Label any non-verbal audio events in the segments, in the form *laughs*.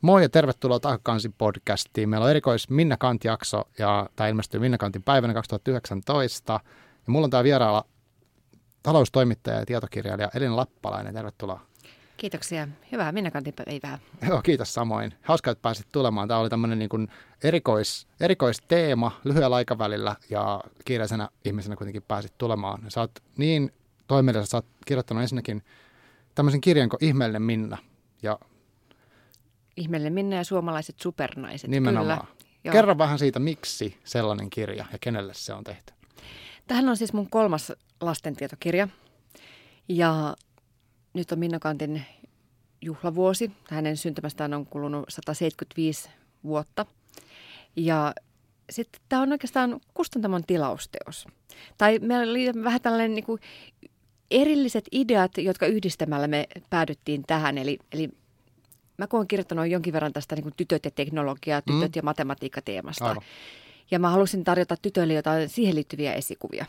Moi ja tervetuloa Takakansin podcastiin. Meillä on erikois Minna Kant-jakso ja tämä ilmestyy Minna Kantin päivänä 2019. Ja mulla on tämä vieraala taloustoimittaja ja tietokirjailija Elina Lappalainen. Tervetuloa. Kiitoksia. Hyvää Minna Kantin päivää. *laughs* Joo, kiitos samoin. Hauska, että pääsit tulemaan. Tämä oli tämmöinen niin kuin erikois, erikoisteema lyhyellä aikavälillä ja kiireisenä ihmisenä kuitenkin pääsit tulemaan. Sä oot niin toimelias, sä oot kirjoittanut ensinnäkin tämmöisen kirjan kuin Ihmeellinen Minna. Ja Ihmeellinen Minna ja suomalaiset supernaiset. Nimenomaan. Kyllä. Kerro vähän siitä, miksi sellainen kirja ja kenelle se on tehty. Tähän on siis mun kolmas lastentietokirja. Ja nyt on Minna Kantin juhlavuosi. Hänen syntymästään on kulunut 175 vuotta. Ja sitten tämä on oikeastaan kustantamon tilausteos. Tai meillä oli vähän tällainen niin kuin erilliset ideat, jotka yhdistämällä me päädyttiin tähän. Eli, eli mä olen kirjoittanut jonkin verran tästä niin kuin tytöt ja teknologia, tytöt mm. ja matematiikka teemasta. Aivan. Ja mä halusin tarjota tytöille jotain siihen liittyviä esikuvia.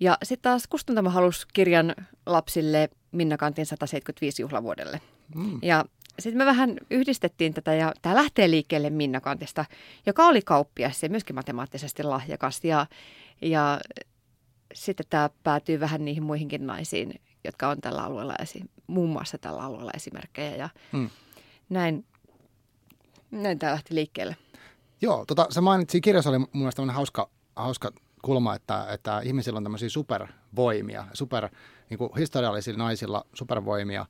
Ja sitten taas Kustantamo halusi kirjan lapsille Minna Kantin 175 juhlavuodelle. Mm. Ja sitten me vähän yhdistettiin tätä ja tämä lähtee liikkeelle Minna Kantista, joka oli kauppias ja myöskin matemaattisesti lahjakas. Ja, ja sitten tämä päätyy vähän niihin muihinkin naisiin, jotka on tällä alueella, esi- muun muassa tällä alueella esimerkkejä. Ja mm. näin, näin tämä lähti liikkeelle. Joo, tota, sä mainitsin, kirjassa oli mun mielestä hauska, hauska kulma, että, että ihmisillä on tämmöisiä supervoimia, super, niin kuin historiallisilla naisilla supervoimia,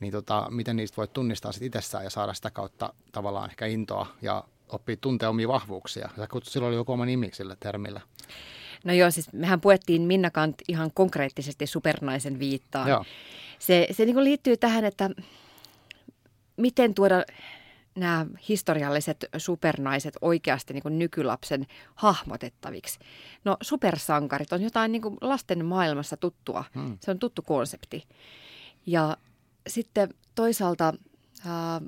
niin tota, miten niistä voi tunnistaa sit itsessään ja saada sitä kautta tavallaan ehkä intoa ja oppia tuntea omia vahvuuksia. Ja silloin oli joku oma nimi sille termille. No joo, siis mehän puettiin Minna Kant ihan konkreettisesti supernaisen viittaan. Joo. Se, se niin liittyy tähän, että miten tuoda nämä historialliset supernaiset oikeasti niin nykylapsen hahmotettaviksi. No supersankarit on jotain niin lasten maailmassa tuttua. Hmm. Se on tuttu konsepti. Ja sitten toisaalta ää,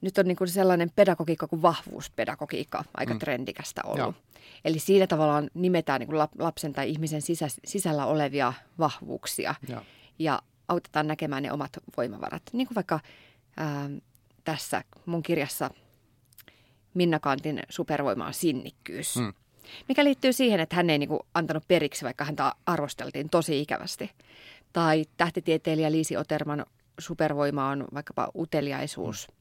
nyt on niin kuin sellainen pedagogiikka kuin vahvuuspedagogiikka aika hmm. trendikästä ollut. Joo. Eli siinä tavallaan nimetään niin kuin lapsen tai ihmisen sisä, sisällä olevia vahvuuksia Joo. ja autetaan näkemään ne omat voimavarat. Niin kuin vaikka ää, tässä mun kirjassa Minna Kantin supervoima on sinnikkyys. Hmm. Mikä liittyy siihen, että hän ei niin kuin antanut periksi, vaikka häntä arvosteltiin tosi ikävästi. Tai tähtitieteilijä Liisi Oterman supervoima on vaikkapa uteliaisuus, hmm.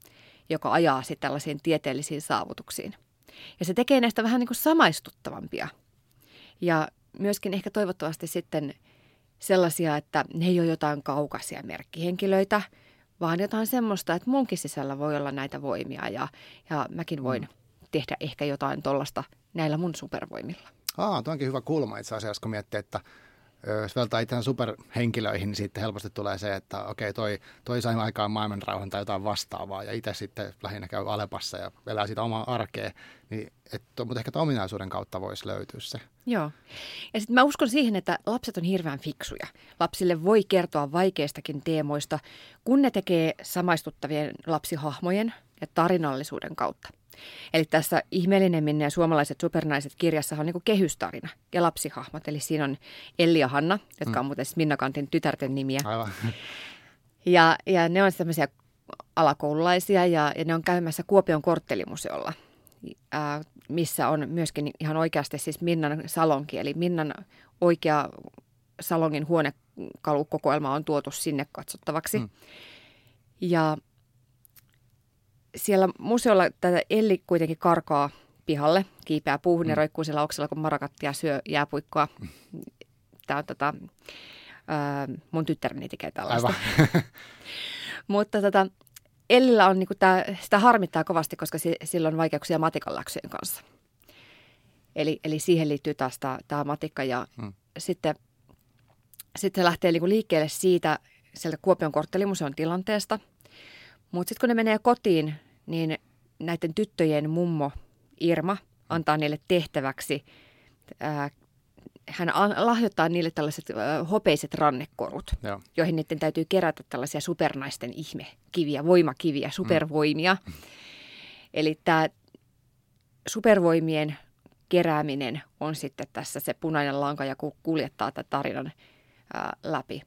Joka ajaa sitten tällaisiin tieteellisiin saavutuksiin. Ja se tekee näistä vähän niin kuin samaistuttavampia. Ja myöskin ehkä toivottavasti sitten sellaisia, että ne ei ole jotain kaukaisia merkkihenkilöitä, vaan jotain semmoista, että munkin sisällä voi olla näitä voimia ja, ja mäkin voin mm. tehdä ehkä jotain tuollaista näillä mun supervoimilla. Aa, tuo onkin hyvä kulma itse asiassa, kun miettii, että jos vertaa itseään superhenkilöihin, niin sitten helposti tulee se, että okei, toi, toi sai aikaan maailmanrauhan tai jotain vastaavaa, ja itse sitten lähinnä käy Alepassa ja elää sitä omaa arkea, niin et, mutta ehkä ominaisuuden kautta voisi löytyä se. Joo. Ja sitten mä uskon siihen, että lapset on hirveän fiksuja. Lapsille voi kertoa vaikeistakin teemoista, kun ne tekee samaistuttavien lapsihahmojen ja tarinallisuuden kautta. Eli tässä Ihmeellinen Minne ja suomalaiset supernaiset kirjassa on niin kehystarina ja lapsihahmot. Eli siinä on Elli ja Hanna, jotka mm. on muuten Minna Kantin tytärten nimiä. Aivan. Ja, ja ne on tämmöisiä alakoululaisia ja, ja ne on käymässä Kuopion korttelimuseolla, ää, missä on myöskin ihan oikeasti siis Minnan salonki, eli Minnan oikea salongin huonekalukokoelma on tuotu sinne katsottavaksi. Mm. Ja siellä museolla tätä Elli kuitenkin karkaa pihalle, kiipeää puuhun mm. ja roikkuu siellä oksella, kun marakattia syö jääpuikkoa. Tämä on tota, äh, mun tyttäreni tekee tällaista. Mutta tota, Ellillä on niinku tää, sitä harmittaa kovasti, koska si, sillä on vaikeuksia matikanläksyjen kanssa. Eli, eli siihen liittyy taas tämä matikka ja mm. sitten, sitten se lähtee niinku liikkeelle siitä sieltä Kuopion korttelimuseon tilanteesta – mutta sitten kun ne menee kotiin, niin näiden tyttöjen mummo Irma antaa niille tehtäväksi, ää, hän lahjoittaa niille tällaiset ää, hopeiset rannekorut, Joo. joihin niiden täytyy kerätä tällaisia supernaisten ihmekiviä, voimakiviä, supervoimia. Mm. Eli tämä supervoimien kerääminen on sitten tässä se punainen lanka, ja kuljettaa tätä tarinan ää, läpi.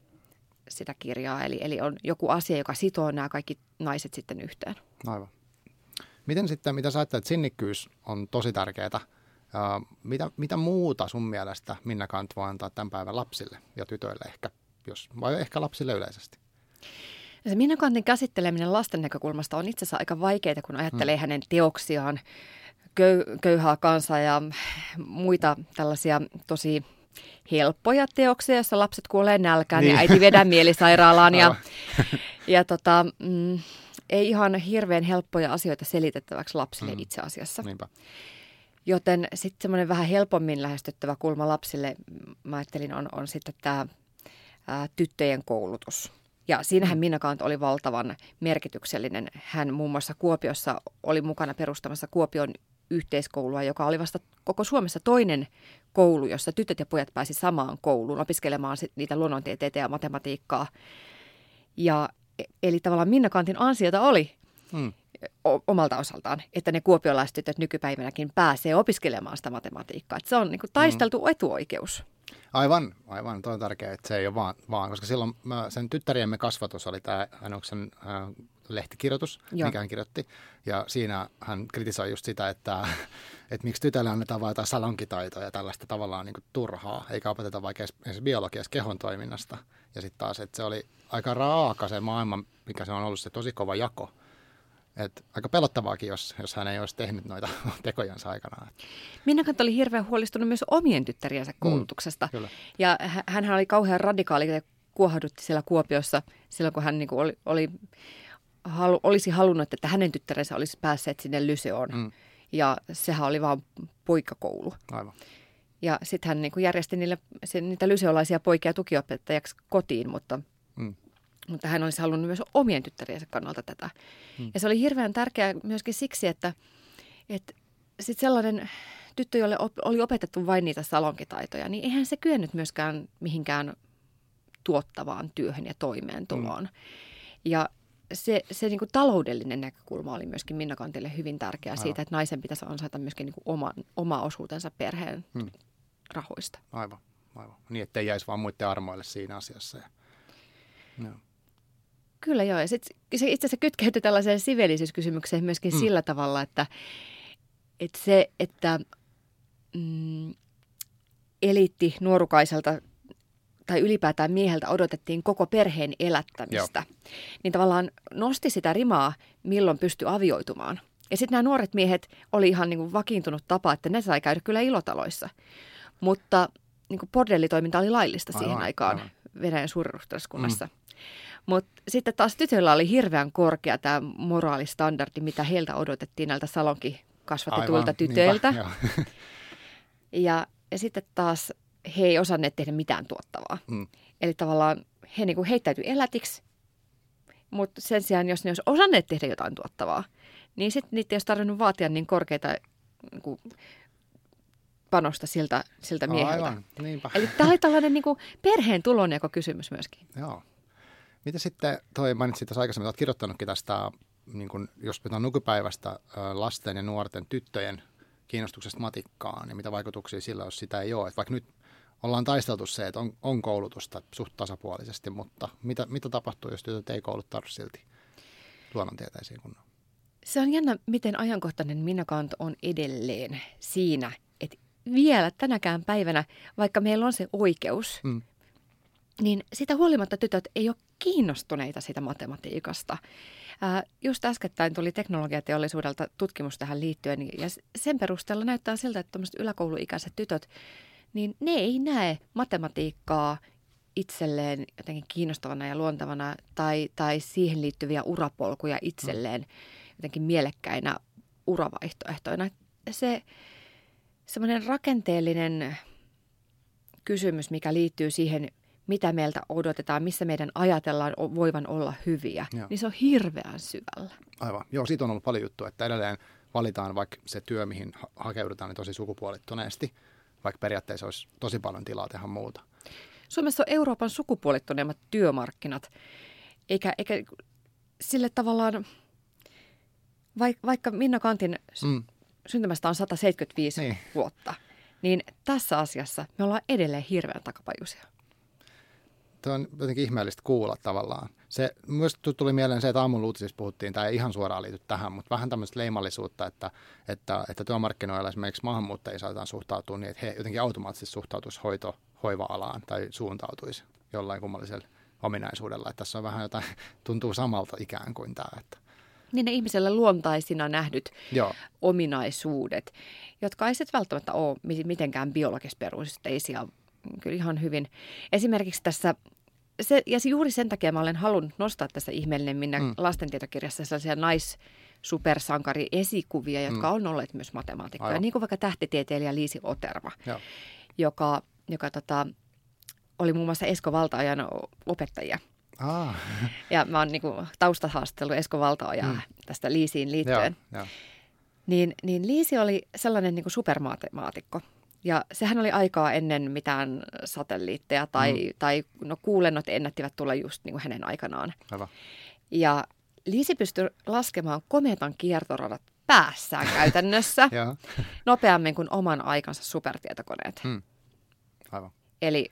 sitä kirjaa. Eli, eli on joku asia, joka sitoo nämä kaikki naiset sitten yhteen. Aivan. Miten sitten, mitä sä ajattelet, sinnikkyys on tosi tärkeää. mitä, mitä muuta sun mielestä Minna Kant voi antaa tämän päivän lapsille ja tytöille ehkä, jos, vai ehkä lapsille yleisesti? Se Minna Kantin käsitteleminen lasten näkökulmasta on itse asiassa aika vaikeaa, kun ajattelee hmm. hänen teoksiaan, köy, köyhää kansaa ja muita tällaisia tosi helppoja teoksia, joissa lapset kuolee nälkään niin. ja äiti vedään mielisairaalaan. ja, *laughs* ja tota, mm, ei ihan hirveän helppoja asioita selitettäväksi lapsille mm. itse asiassa. Niinpä. Joten sitten semmoinen vähän helpommin lähestyttävä kulma lapsille, mä ajattelin, on, on sitten tämä ää, tyttöjen koulutus. Ja siinähän mm. Minna Kant oli valtavan merkityksellinen. Hän muun muassa Kuopiossa oli mukana perustamassa Kuopion yhteiskoulua, joka oli vasta koko Suomessa toinen koulu, jossa tytöt ja pojat pääsi samaan kouluun opiskelemaan niitä luonnontieteitä ja matematiikkaa. Ja eli tavallaan Minna Kantin ansiota oli hmm. omalta osaltaan, että ne kuopiolaiset tytöt nykypäivänäkin pääsee opiskelemaan sitä matematiikkaa. Että se on niin kuin taisteltu hmm. etuoikeus. Aivan, aivan. Tuo on tärkeää, että se ei ole vaan, vaan koska silloin mä, sen tyttäriemme kasvatus oli tämä Ainoksen äh, lehtikirjoitus, Joo. mikä hän kirjoitti. Ja siinä hän kritisoi just sitä, että, *laughs* että miksi tytölle annetaan vain jotain salonkitaitoja ja tällaista tavallaan niin kuin turhaa, eikä opeteta vaikka edes biologiassa kehon toiminnasta. Ja sitten taas, että se oli aika raaka se maailma, mikä se on ollut se tosi kova jako. Et aika pelottavaakin, jos, jos hän ei olisi tehnyt noita *laughs* tekojansa aikanaan. Minna oli hirveän huolestunut myös omien tyttäriensä mm, koulutuksesta. Mm, ja hän oli kauhean radikaali ja kuohdutti siellä Kuopiossa silloin, kun hän niin oli, oli halu, olisi halunnut, että hänen tyttärensä olisi päässeet sinne Lyseoon. Mm. Ja sehän oli vaan poikakoulu. Aivan. Ja sitten hän niin järjesti niille, se, niitä lyseolaisia poikia tukiopettajaksi kotiin, mutta, mm. Mutta hän olisi halunnut myös omien tyttäriensä kannalta tätä. Mm. Ja se oli hirveän tärkeää myöskin siksi, että, että sit sellainen tyttö, jolle op, oli opetettu vain niitä salonkitaitoja, niin eihän se kyennyt myöskään mihinkään tuottavaan työhön ja toimeentuloon. Mm. Ja se, se niin kuin taloudellinen näkökulma oli myöskin Minna Kantille hyvin tärkeä Aivan. siitä, että naisen pitäisi ansaita myöskin niin kuin oma, oma osuutensa perheen hmm. rahoista. Aivan, aivan. Niin, ettei jäisi vaan muiden armoille siinä asiassa. Ja... No. Kyllä joo, ja sit se itse asiassa kytkeytyi tällaiseen siveellisyyskysymykseen myöskin hmm. sillä tavalla, että, että se, että mm, eliitti nuorukaiselta tai ylipäätään mieheltä odotettiin koko perheen elättämistä, Joo. niin tavallaan nosti sitä rimaa, milloin pystyi avioitumaan. Ja sitten nämä nuoret miehet oli ihan niin kuin vakiintunut tapa, että ne sai käydä kyllä ilotaloissa. Mutta niin kuin bordellitoiminta oli laillista aivan, siihen aikaan aivan. Venäjän suuriruhtilaskunnassa. Mm. Mutta sitten taas tytöillä oli hirveän korkea tämä moraalistandardi, mitä heiltä odotettiin näiltä salonkin kasvatetuilta aivan, tytöiltä. Niinpä, *laughs* ja, ja sitten taas he ei osanneet tehdä mitään tuottavaa. Mm. Eli tavallaan he niin kuin heittäytyi elätiksi, mutta sen sijaan, jos ne olisi osanneet tehdä jotain tuottavaa, niin sitten niitä ei olisi tarvinnut vaatia niin korkeita niin kuin, panosta siltä, siltä mieheltä. Aivan, niinpä. Eli tämä oli tällainen niin kuin perheen tulonjako kysymys myöskin. Joo. Mitä sitten, toi mainitsit tässä aikaisemmin, olet kirjoittanutkin tästä, niin kuin, jos puhutaan nykypäivästä, lasten ja nuorten tyttöjen kiinnostuksesta matikkaan ja mitä vaikutuksia sillä, jos sitä ei ole. Et vaikka nyt ollaan taisteltu se, että on, on koulutusta suht tasapuolisesti, mutta mitä, mitä tapahtuu, jos tytöt ei kouluttaa silti luonnontieteisiin kunnolla? Se on jännä, miten ajankohtainen Minna Kant on edelleen siinä, että vielä tänäkään päivänä, vaikka meillä on se oikeus, mm. Niin sitä huolimatta tytöt ei ole kiinnostuneita siitä matematiikasta. Ää, just äskettäin tuli teknologiateollisuudelta tutkimus tähän liittyen, ja sen perusteella näyttää siltä, että yläkouluikäiset tytöt niin ne ei näe matematiikkaa itselleen jotenkin kiinnostavana ja luontavana tai, tai siihen liittyviä urapolkuja itselleen jotenkin mielekkäinä uravaihtoehtoina. Se semmoinen rakenteellinen kysymys, mikä liittyy siihen, mitä meiltä odotetaan, missä meidän ajatellaan voivan olla hyviä, Joo. niin se on hirveän syvällä. Aivan. Joo, siitä on ollut paljon juttua, että edelleen valitaan vaikka se työ, mihin hakeudutaan, niin tosi sukupuolittuneesti vaikka periaatteessa olisi tosi paljon tilaa tehdä muuta. Suomessa on Euroopan sukupuolittuneemmat työmarkkinat, eikä, eikä sille tavallaan, vaikka Minna Kantin mm. syntymästä on 175 niin. vuotta, niin tässä asiassa me ollaan edelleen hirveän takapajuisia. Tuo on jotenkin ihmeellistä kuulla tavallaan. Se, myös tuli mieleen se, että aamun uutisissa puhuttiin, tämä ei ihan suoraan liity tähän, mutta vähän tämmöistä leimallisuutta, että, että, että työmarkkinoilla esimerkiksi maahanmuuttajia saatetaan suhtautua niin, että he jotenkin automaattisesti suhtautuisi hoito, hoiva-alaan tai suuntautuisi jollain kummallisella ominaisuudella. Että tässä on vähän jotain, *laughs* tuntuu samalta ikään kuin tämä. Että. Niin ne ihmiselle luontaisina nähdyt Joo. ominaisuudet, jotka ei sitten välttämättä ole mitenkään biologisperusteisia kyllä ihan hyvin. Esimerkiksi tässä, se, ja juuri sen takia mä olen halunnut nostaa tässä ihmeellinen minä mm. lastentietokirjassa sellaisia nais supersankari esikuvia, jotka mm. on olleet myös matemaatikkoja. Niin kuin vaikka tähtitieteilijä Liisi Oterva, Joo. joka, joka tota, oli muun muassa Esko Valtaajan opettaja. Ah. Ja mä oon niin taustahaastellut Esko Valtaojaa mm. tästä Liisiin liittyen. Joo, jo. Niin, niin Liisi oli sellainen niin supermatemaatikko, ja sehän oli aikaa ennen mitään satelliitteja tai, mm. tai no, kuulennot ennättivät tulla just niin kuin hänen aikanaan. Aivan. Ja Liisi pystyi laskemaan kometan kiertoradat päässään *laughs* käytännössä nopeammin kuin oman aikansa supertietokoneet. Mm. Aivan. Eli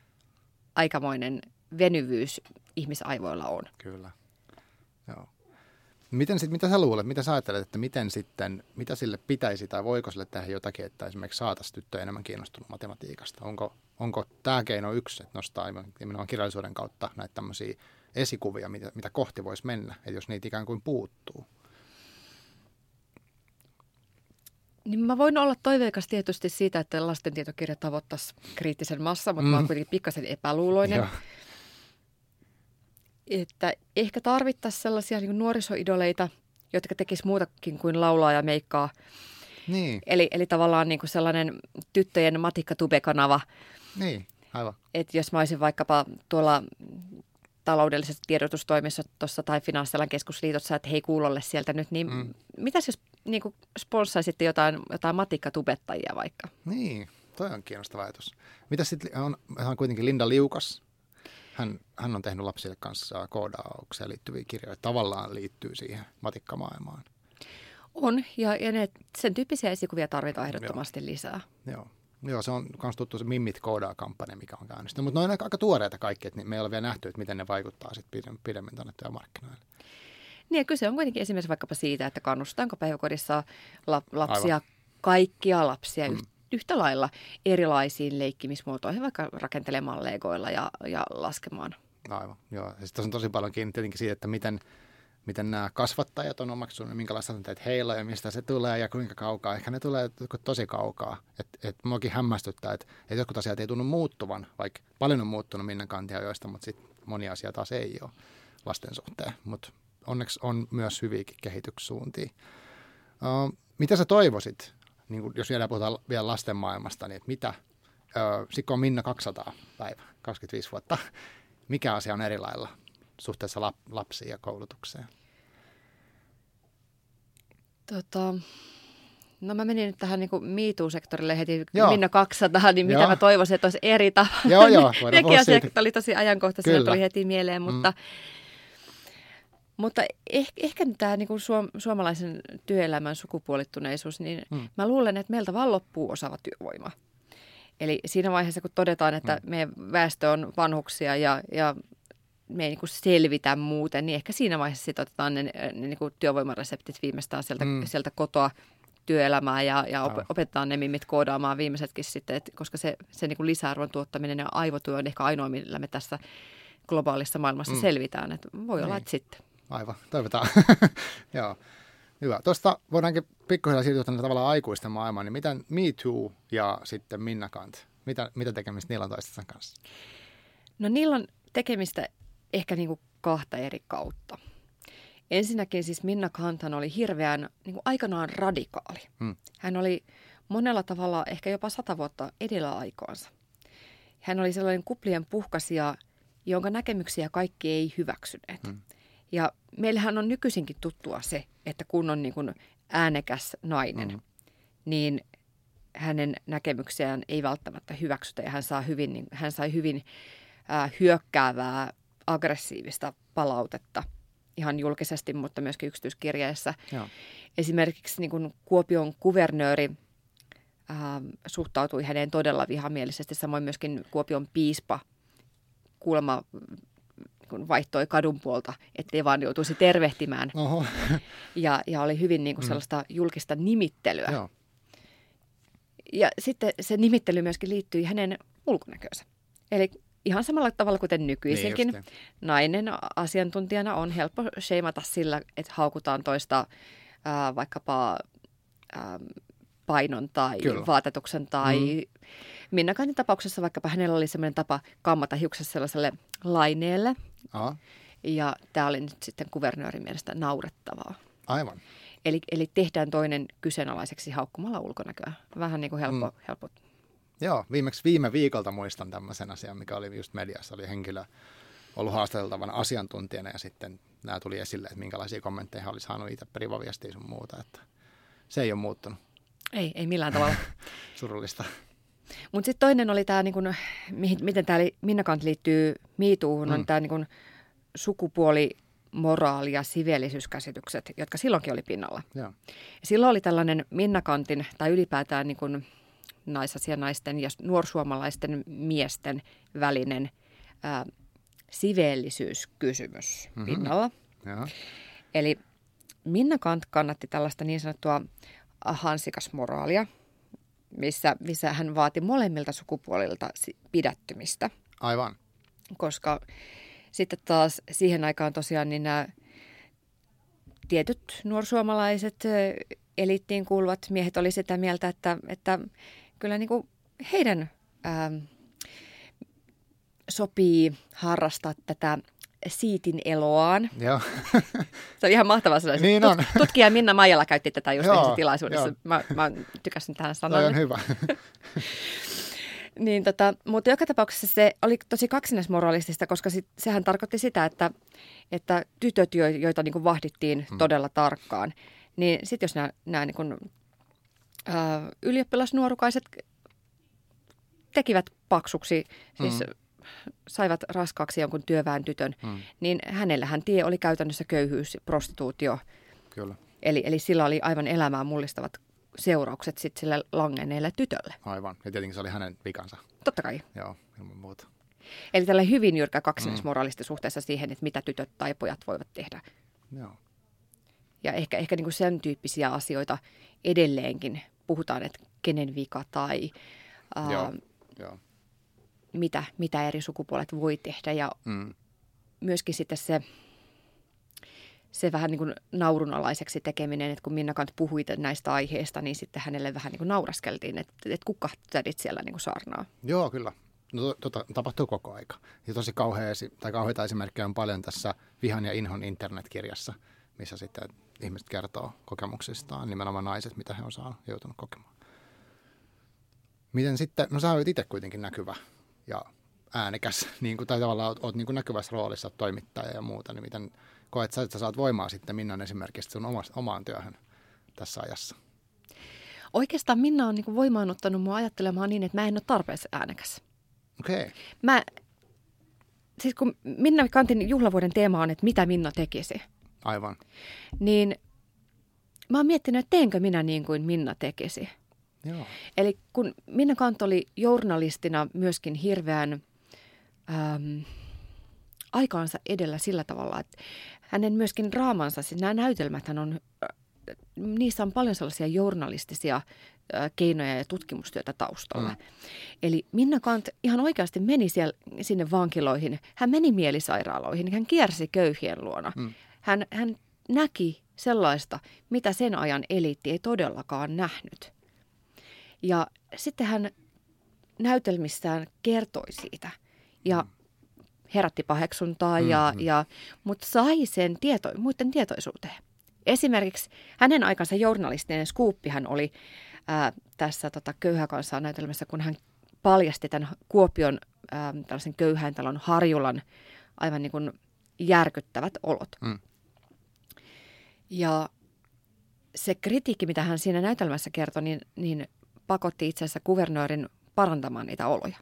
aikamoinen venyvyys ihmisaivoilla on. Kyllä. Joo. Miten sit, mitä sä luulet, mitä sä ajattelet, että miten sitten, mitä sille pitäisi tai voiko sille tehdä jotakin, että esimerkiksi saataisiin tyttöjä enemmän kiinnostunut matematiikasta? Onko, onko tämä keino yksi, että nostaa nimenomaan kirjallisuuden kautta näitä tämmöisiä esikuvia, mitä, mitä kohti voisi mennä, että jos niitä ikään kuin puuttuu? Niin mä voin olla toiveikas tietysti siitä, että lastentietokirja tavoittaisi kriittisen massa, mutta mm. mä oon kuitenkin pikkasen epäluuloinen. Joo että ehkä tarvittaisiin sellaisia niin nuorisoidoleita, jotka tekisivät muutakin kuin laulaa ja meikkaa. Niin. Eli, eli tavallaan niin kuin sellainen tyttöjen matikka-tube-kanava. Niin, aivan. Et jos mä olisin vaikkapa tuolla taloudellisessa tiedotustoimissa tuossa tai Finanssialan keskusliitossa, että hei kuulolle sieltä nyt, niin mm. mitäs jos niin kuin sponssaisitte jotain, jotain matikka-tubettajia vaikka? Niin, toi on kiinnostava ajatus. Mitä sitten on, on kuitenkin Linda Liukas, hän, hän on tehnyt lapsille kanssa koodaukseen liittyviä kirjoja. Tavallaan liittyy siihen matikkamaailmaan. On, ja, ja ne, sen tyyppisiä esikuvia tarvitaan ehdottomasti Joo. lisää. Joo. Joo, se on myös tuttu se Mimmit koodaa-kampanja, mikä on käynnistynyt. Mutta ne on aika, aika tuoreita kaikki, että me ei ole vielä nähty, että miten ne vaikuttaa sitten pidemmin tuonne työmarkkinoille. Niin kyse on kuitenkin esimerkiksi vaikkapa siitä, että kannustetaanko päiväkodissa la, lapsia, Aivan. kaikkia lapsia mm yhtä lailla erilaisiin leikkimismuotoihin, vaikka rakentelemaan legoilla ja, ja laskemaan. Aivan, joo. Siis tässä on tosi paljon kiinni tietenkin siitä, että miten, miten nämä kasvattajat on omaksunut, minkälaista asenteet heillä ja mistä se tulee ja kuinka kaukaa. Ehkä ne tulee tosi kaukaa. Että et muakin hämmästyttää, että et jotkut asiat ei tunnu muuttuvan, vaikka paljon on muuttunut Minnan joista, mutta sitten moni asia taas ei ole lasten suhteen. Mutta onneksi on myös hyviäkin kehityssuuntia. Uh, mitä sä toivoisit niin kuin, jos vielä puhutaan vielä lasten maailmasta, niin että mitä, sitten kun on Minna 200 päivä, 25 vuotta, *laughs* mikä asia on eri lailla suhteessa lap, lapsiin ja koulutukseen? Tota, no mä menin nyt tähän niin MeToo-sektorille heti joo. Minna 200, niin mitä joo. mä toivoisin, että olisi eri *laughs* tavalla. Joo, joo. Nekin asiat oli tosi ajankohtaisia, tuli heti mieleen, mutta... Mm mutta ehkä, ehkä tämä niin kuin suom, suomalaisen työelämän sukupuolittuneisuus, niin mm. mä luulen, että meiltä vaan loppuu osaava työvoima. Eli siinä vaiheessa, kun todetaan, että mm. meidän väestö on vanhuksia ja, ja me ei niin kuin selvitä muuten, niin ehkä siinä vaiheessa sitten otetaan ne, ne niin kuin työvoimareseptit viimeistään sieltä, mm. sieltä kotoa työelämää ja, ja op, opetetaan ne mimmit koodaamaan viimeisetkin sitten, et, koska se, se niin kuin lisäarvon tuottaminen ja aivotyö on ehkä ainoa, millä me tässä globaalissa maailmassa mm. selvitään. Et voi niin. olla, että sitten. Aivan, toivotaan. *laughs* Joo. Hyvä. Tuosta voidaankin pikkuhiljaa siirtyä tänne tavallaan aikuisten maailmaan, niin miten Me Too ja sitten Minna Kant, mitä, mitä tekemistä niillä on toistensa kanssa? No niillä on tekemistä ehkä niin kuin kahta eri kautta. Ensinnäkin siis Minna Kanthan oli hirveän niin kuin aikanaan radikaali. Hmm. Hän oli monella tavalla ehkä jopa sata vuotta edellä aikaansa. Hän oli sellainen kuplien puhkasia, jonka näkemyksiä kaikki ei hyväksyneet. Hmm. Ja meillähän on nykyisinkin tuttua se, että kun on niin kuin äänekäs nainen, mm. niin hänen näkemyksiään ei välttämättä hyväksytä ja hän, saa hyvin, niin, hän sai hyvin äh, hyökkäävää, aggressiivista palautetta ihan julkisesti, mutta myöskin yksityiskirjeessä. Joo. Esimerkiksi niin kuin Kuopion kuvernööri äh, suhtautui häneen todella vihamielisesti, samoin myöskin Kuopion piispa kuulemma kun vaihtoi kadun puolta, ettei vaan joutuisi tervehtimään. Oho. Ja, ja oli hyvin niin kuin sellaista julkista nimittelyä. Joo. Ja sitten se nimittely myöskin liittyi hänen ulkonäköönsä. Eli ihan samalla tavalla kuten nykyisinkin. Niin nainen asiantuntijana on helppo sheimata sillä, että haukutaan toista ää, vaikkapa ää, painon tai Kyllä. vaatetuksen tai mm. Minnakantin tapauksessa vaikkapa hänellä oli sellainen tapa kammata hiukset sellaiselle laineelle Aha. ja tämä oli nyt sitten kuvernöörin mielestä naurettavaa. Aivan. Eli, eli tehdään toinen kyseenalaiseksi haukkumalla ulkonäköä. Vähän niin kuin helppo, mm. helppo Joo, viimeksi viime viikolta muistan tämmöisen asian, mikä oli just mediassa. Oli henkilö ollut haastateltavana asiantuntijana ja sitten nämä tuli esille, että minkälaisia kommentteja hän oli saanut itse perivaviestiä sun muuta. Että se ei ole muuttunut. Ei, ei millään tavalla. *laughs* Surullista. Mutta sitten toinen oli tämä, niinku, miten tämä Minnakant liittyy miituuhun, mm. on tämä niinku, sukupuoli, moraali ja siveellisyyskäsitykset, jotka silloinkin oli pinnalla. Ja silloin oli tällainen Minnakantin tai ylipäätään niin kuin naisasianaisten ja nuorsuomalaisten miesten välinen ää, siveellisyyskysymys Mhm. pinnalla. Joo. Eli Minna Kant kannatti tällaista niin sanottua hansikasmoraalia, missä, missä hän vaati molemmilta sukupuolilta pidättymistä, Aivan. koska sitten taas siihen aikaan tosiaan niin nämä tietyt nuorsuomalaiset eliittiin kuuluvat miehet oli sitä mieltä, että, että kyllä niin kuin heidän ää, sopii harrastaa tätä siitin eloaan. Joo. *laughs* Se on ihan mahtava sanoa. Niin on. Tutkija Minna Maijala käytti tätä just Joo, tilaisuudessa. joo. Mä, mä tykäsin tähän sanoa. on hyvä. *laughs* Niin, tota, mutta joka tapauksessa se oli tosi kaksinaismoralistista, koska sit, sehän tarkoitti sitä, että, että tytöt, jo- joita niin kuin vahdittiin hmm. todella tarkkaan, niin sitten jos nämä, nämä niin kuin, ää, ylioppilasnuorukaiset tekivät paksuksi, siis Mm. Saivat raskaaksi jonkun työväen tytön, Mm. niin hänellähän tie oli käytännössä köyhyys, prostituutio, Kyllä. Eli, eli sillä oli aivan elämää mullistavat seuraukset sit sille langenneelle tytölle. Aivan. Ja tietenkin se oli hänen vikansa. Totta kai. Joo, ilman muuta. Eli tällä hyvin jyrkkä kaksinaismoraalisti mm. suhteessa siihen, että mitä tytöt tai pojat voivat tehdä. Joo. Ja ehkä, ehkä niin kuin sen tyyppisiä asioita edelleenkin puhutaan, että kenen vika tai ää, Joo. Joo. Mitä, mitä eri sukupuolet voi tehdä. Ja Mm. myöskin sitten se, se vähän niin kuin naurunalaiseksi tekeminen, että kun Minna Kant puhui näistä aiheista, niin sitten hänelle vähän niin kuin nauraskeltiin, että, että kuka tädit siellä niin kuin saarnaa. Joo, kyllä. No, tota, tapahtuu koko aika. Ja tosi kauhea, tai kauheita esimerkkejä on paljon tässä Vihan ja Inhon internetkirjassa, missä sitten ihmiset kertoo kokemuksistaan, nimenomaan naiset, mitä he on saanut, joutunut kokemaan. Miten sitten, no sä olet itse kuitenkin näkyvä ja äänekäs, *laughs* niin kuin, tai tavallaan oot, oot niin kuin näkyvässä roolissa, toimittaja ja muuta, niin miten koet sä, että sä saat voimaa sitten Minnan esimerkiksi sun omas, omaan työhön tässä ajassa? Oikeastaan Minna on niin voimaannuttanut mua ajattelemaan niin, että mä en ole tarpeeksi äänekäs. Okei, okay. Mä, siis kun Minna Kantin juhlavuoden teema on, että mitä Minna tekisi, aivan. niin mä oon miettinyt, että teenkö minä niin kuin Minna tekisi. Joo. Eli kun Minna Kant oli journalistina myöskin hirveän äm, aikaansa edellä sillä tavalla, että hänen myöskin draamansa, siis nämä näytelmäthän on, äh, niissä on paljon sellaisia journalistisia äh, keinoja ja tutkimustyötä taustalla. Mm. Eli Minna Kant ihan oikeasti meni siellä, sinne vankiloihin, hän meni mielisairaaloihin, hän kiersi köyhien luona. Mm. Hän, hän näki sellaista, mitä sen ajan eliitti ei todellakaan nähnyt. Ja sitten hän näytelmissään kertoi siitä ja herätti paheksuntaa, ja, Mhm. ja, mutta sai sen tieto, muiden tietoisuuteen. Esimerkiksi hänen aikansa journalistinen skuuppihan oli ää, tässä tota, Köyhä kansaa näytelmässä, kun hän paljasti tämän Kuopion ää, tällaisen köyhäintalon Harjulan aivan niin kuin järkyttävät olot. Mm. Ja se kritiikki, mitä hän siinä näytelmässä kertoi, niin, niin pakotti itse asiassa kuvernöörin parantamaan niitä oloja.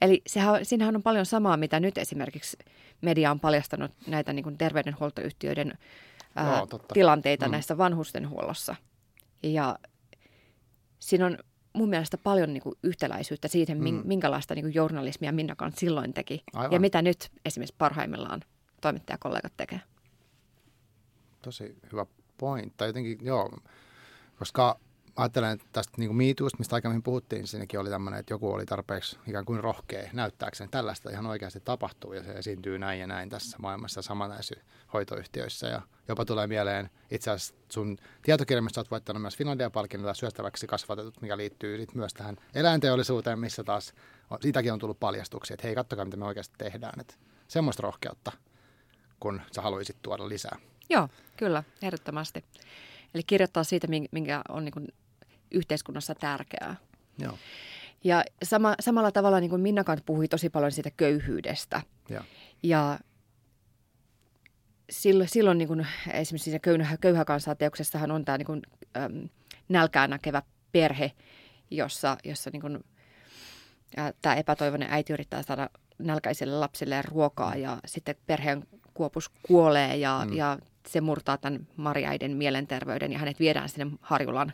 Eli sehän, siinähän on paljon samaa, mitä nyt esimerkiksi media on paljastanut näitä niin kuin terveydenhuoltoyhtiöiden ää, Joo, totta. tilanteita Mm. näissä vanhustenhuollossa. Ja siinä on mun mielestä paljon niin kuin yhtäläisyyttä siihen, mm. minkälaista niin kuin journalismia Minna Kant silloin teki. Aivan. Ja mitä nyt esimerkiksi parhaimmillaan toimittajakollegat tekee. Tosi hyvä pointti. Jotenkin, joo, koska ajattelen, että tästä niin kuin miituista, mistä aikaisemmin puhuttiin, niin siinäkin oli tämmöinen, että joku oli tarpeeksi ikään kuin rohkea näyttääkseen, tällaista ihan oikeasti tapahtuu ja se esiintyy näin ja näin tässä maailmassa sama näissä hoitoyhtiöissä. Ja jopa tulee mieleen itse asiassa sun tietokirjassa olet voittanut myös Finlandia-palkinnolla syöstäväksi kasvatetut, mikä liittyy sit myös tähän eläinteollisuuteen, missä taas on, siitäkin on tullut paljastuksia, että hei, kattokaa mitä me oikeasti tehdään. Että semmoista rohkeutta, kun sä haluaisit tuoda lisää. Joo, kyllä, ehdottomasti. Eli kirjoittaa siitä, minkä on niin yhteiskunnassa tärkeää. Joo. Ja sama, samalla tavalla niin kuin Minna Kant puhui tosi paljon siitä köyhyydestä. Ja, ja silloin, silloin niin kuin, esimerkiksi siinä köyhä, köyhä teoksessahan on tämä niin kuin, äm, nälkään näkevä perhe, jossa, jossa niin kuin, ä, tämä epätoivoinen äiti yrittää saada nälkäiselle lapsille ruokaa ja sitten perheen kuopus kuolee ja, mm. ja se murtaa tämän Mariaiden mielenterveyden ja hänet viedään sinne Harjulan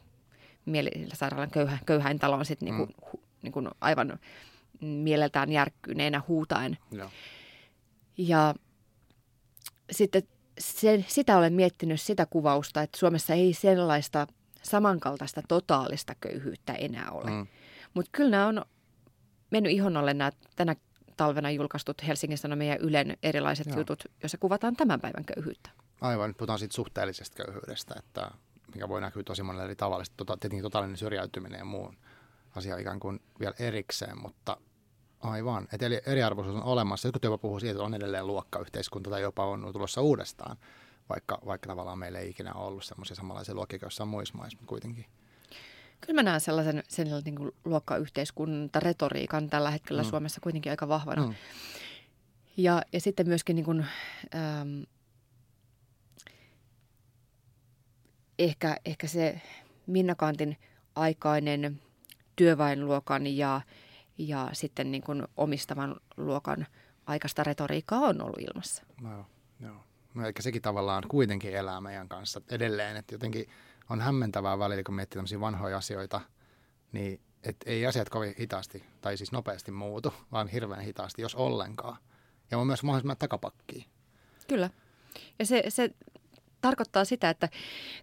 mielisairaalan köyhä, köyhäin taloon sitten niinku, mm. hu, niinku aivan mieleltään järkkyneenä huutaen. Ja, ja sitten se, sitä olen miettinyt sitä kuvausta, että Suomessa ei sellaista samankaltaista totaalista köyhyyttä enää ole. Mm. Mutta kyllä nämä on mennyt ihon alle nämä tänä talvena julkaistut Helsingin Sanomien ja Ylen erilaiset Joo. jutut, joissa kuvataan tämän päivän köyhyyttä. Aivan, puhutaan siitä suhteellisesta köyhyydestä, että mikä voi näkyä tosi monella eri tavalla. Sitten tota, tietenkin totaalinen syrjäytyminen ja muu asia ikään kuin vielä erikseen, mutta aivan. Että eli eriarvoisuus on olemassa. Jotkut jopa puhuu siitä, että on edelleen luokkayhteiskunta tai jopa on tulossa uudestaan, vaikka, vaikka tavallaan meillä ei ikinä ollut semmoisia samanlaisia luokkia kuin jossain muissa maissa, mutta kuitenkin. Kyllä mä näen sellaisen, sellaisen niin kuin luokkayhteiskuntaretoriikan tällä hetkellä mm. Suomessa kuitenkin aika vahvana. Mm. Ja, ja sitten myöskin niin kuin, ähm, ehkä, ehkä se Minna Kantin aikainen työväenluokan ja, ja sitten niin kuin omistavan luokan aikaista retoriikkaa on ollut ilmassa. No, joo. No, eikä sekin tavallaan kuitenkin elää meidän kanssa edelleen, että jotenkin on hämmentävää välillä, kun miettii tämmöisiä vanhoja asioita, niin et ei asiat kovin hitaasti, tai siis nopeasti muutu, vaan hirveän hitaasti, jos ollenkaan. Ja on myös mahdollisimman takapakkiin. Kyllä. Ja se, se tarkoittaa sitä, että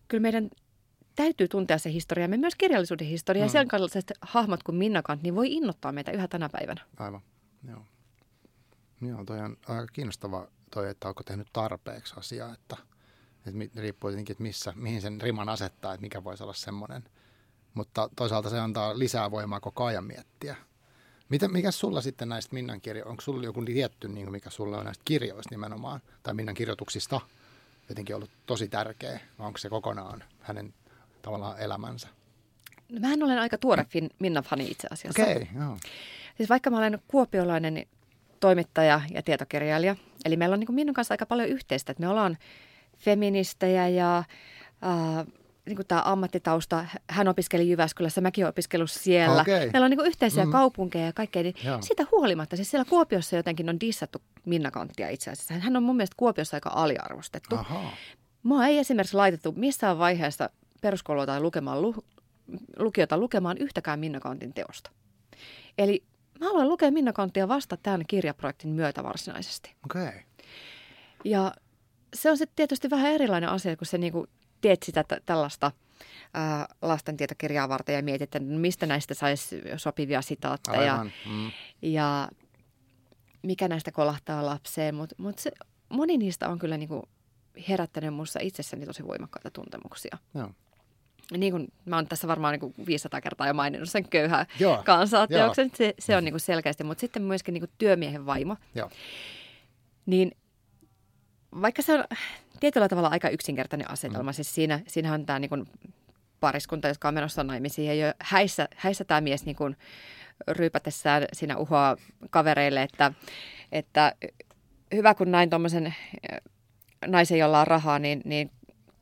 kyllä meidän täytyy tuntea se historia, me myös kirjallisuuden historia, mm. ja sen kaltaiset hahmot kuin Minna Kant, niin voi innoittaa meitä yhä tänä päivänä. Aivan, joo. Joo, toi on aika kiinnostava toi, että onko tehnyt tarpeeksi asiaa, että, että riippuu tietenkin, että missä, mihin sen riman asettaa, että mikä voisi olla semmoinen. Mutta toisaalta se antaa lisää voimaa koko ajan miettiä. Mitä, mikä sulla sitten näistä Minnan kirjoista, onko sulla joku tietty, niin mikä sulla on näistä kirjoista nimenomaan, tai Minnan kirjoituksista – jotenkin ollut tosi tärkeä, vai onko se kokonaan hänen tavallaan elämänsä? No, mähän olen aika tuore fin, Minna-fani itse asiassa. Okei, okay, joo. Siis vaikka mä olen kuopiolainen toimittaja ja tietokirjailija, eli meillä on niin Minnun kanssa aika paljon yhteistä, että me ollaan feministejä ja äh, niin kuin tämä ammattitausta, hän opiskeli Jyväskylässä, mäkin olen opiskellut siellä. Okay. Meillä on niin yhteisiä mm. kaupunkeja ja kaikkea, niin Joo. siitä huolimatta, siis siellä Kuopiossa jotenkin on dissattu Minna Kanttia itse asiassa. Hän on mun mielestä Kuopiossa aika aliarvostettu. Aha. Mua ei esimerkiksi laitettu missään vaiheessa peruskoulua tai lukemaan, lu, lukiota lukemaan yhtäkään Minna Kantin teosta. Eli mä haluan lukea Minna Kanttia vasta tämän kirjaprojektin myötä varsinaisesti. Okay. Ja se on sitten tietysti vähän erilainen asia, kun se niinku teet sitä t- tällaista ää, lastentietokirjaa varten ja mietit, että mistä näistä saisi sopivia sitaatteja Aivan. Mm. ja mikä näistä kolahtaa lapseen, mutta mut moni niistä on kyllä niinku herättänyt minussa itsessäni tosi voimakkaita tuntemuksia. Joo. Niin kuin mä oon tässä varmaan niin 500 kertaa jo maininnut sen köyhä kansaa teoksen, se, se on niin kuin selkeästi, mutta sitten myöskin niin kuin työmiehen vaimo. Joo. Niin vaikka se on tietyllä tavalla aika yksinkertainen asetelma. Mm. Siis siinä, siinähän on tämä niin pariskunta, jotka on menossa naimisiin ja jo häissä, häissä tämä mies niin kuin ryypätessään siinä uhoa kavereille, että, että hyvä kun näin tuommoisen äh, naisen, jolla on rahaa, niin, niin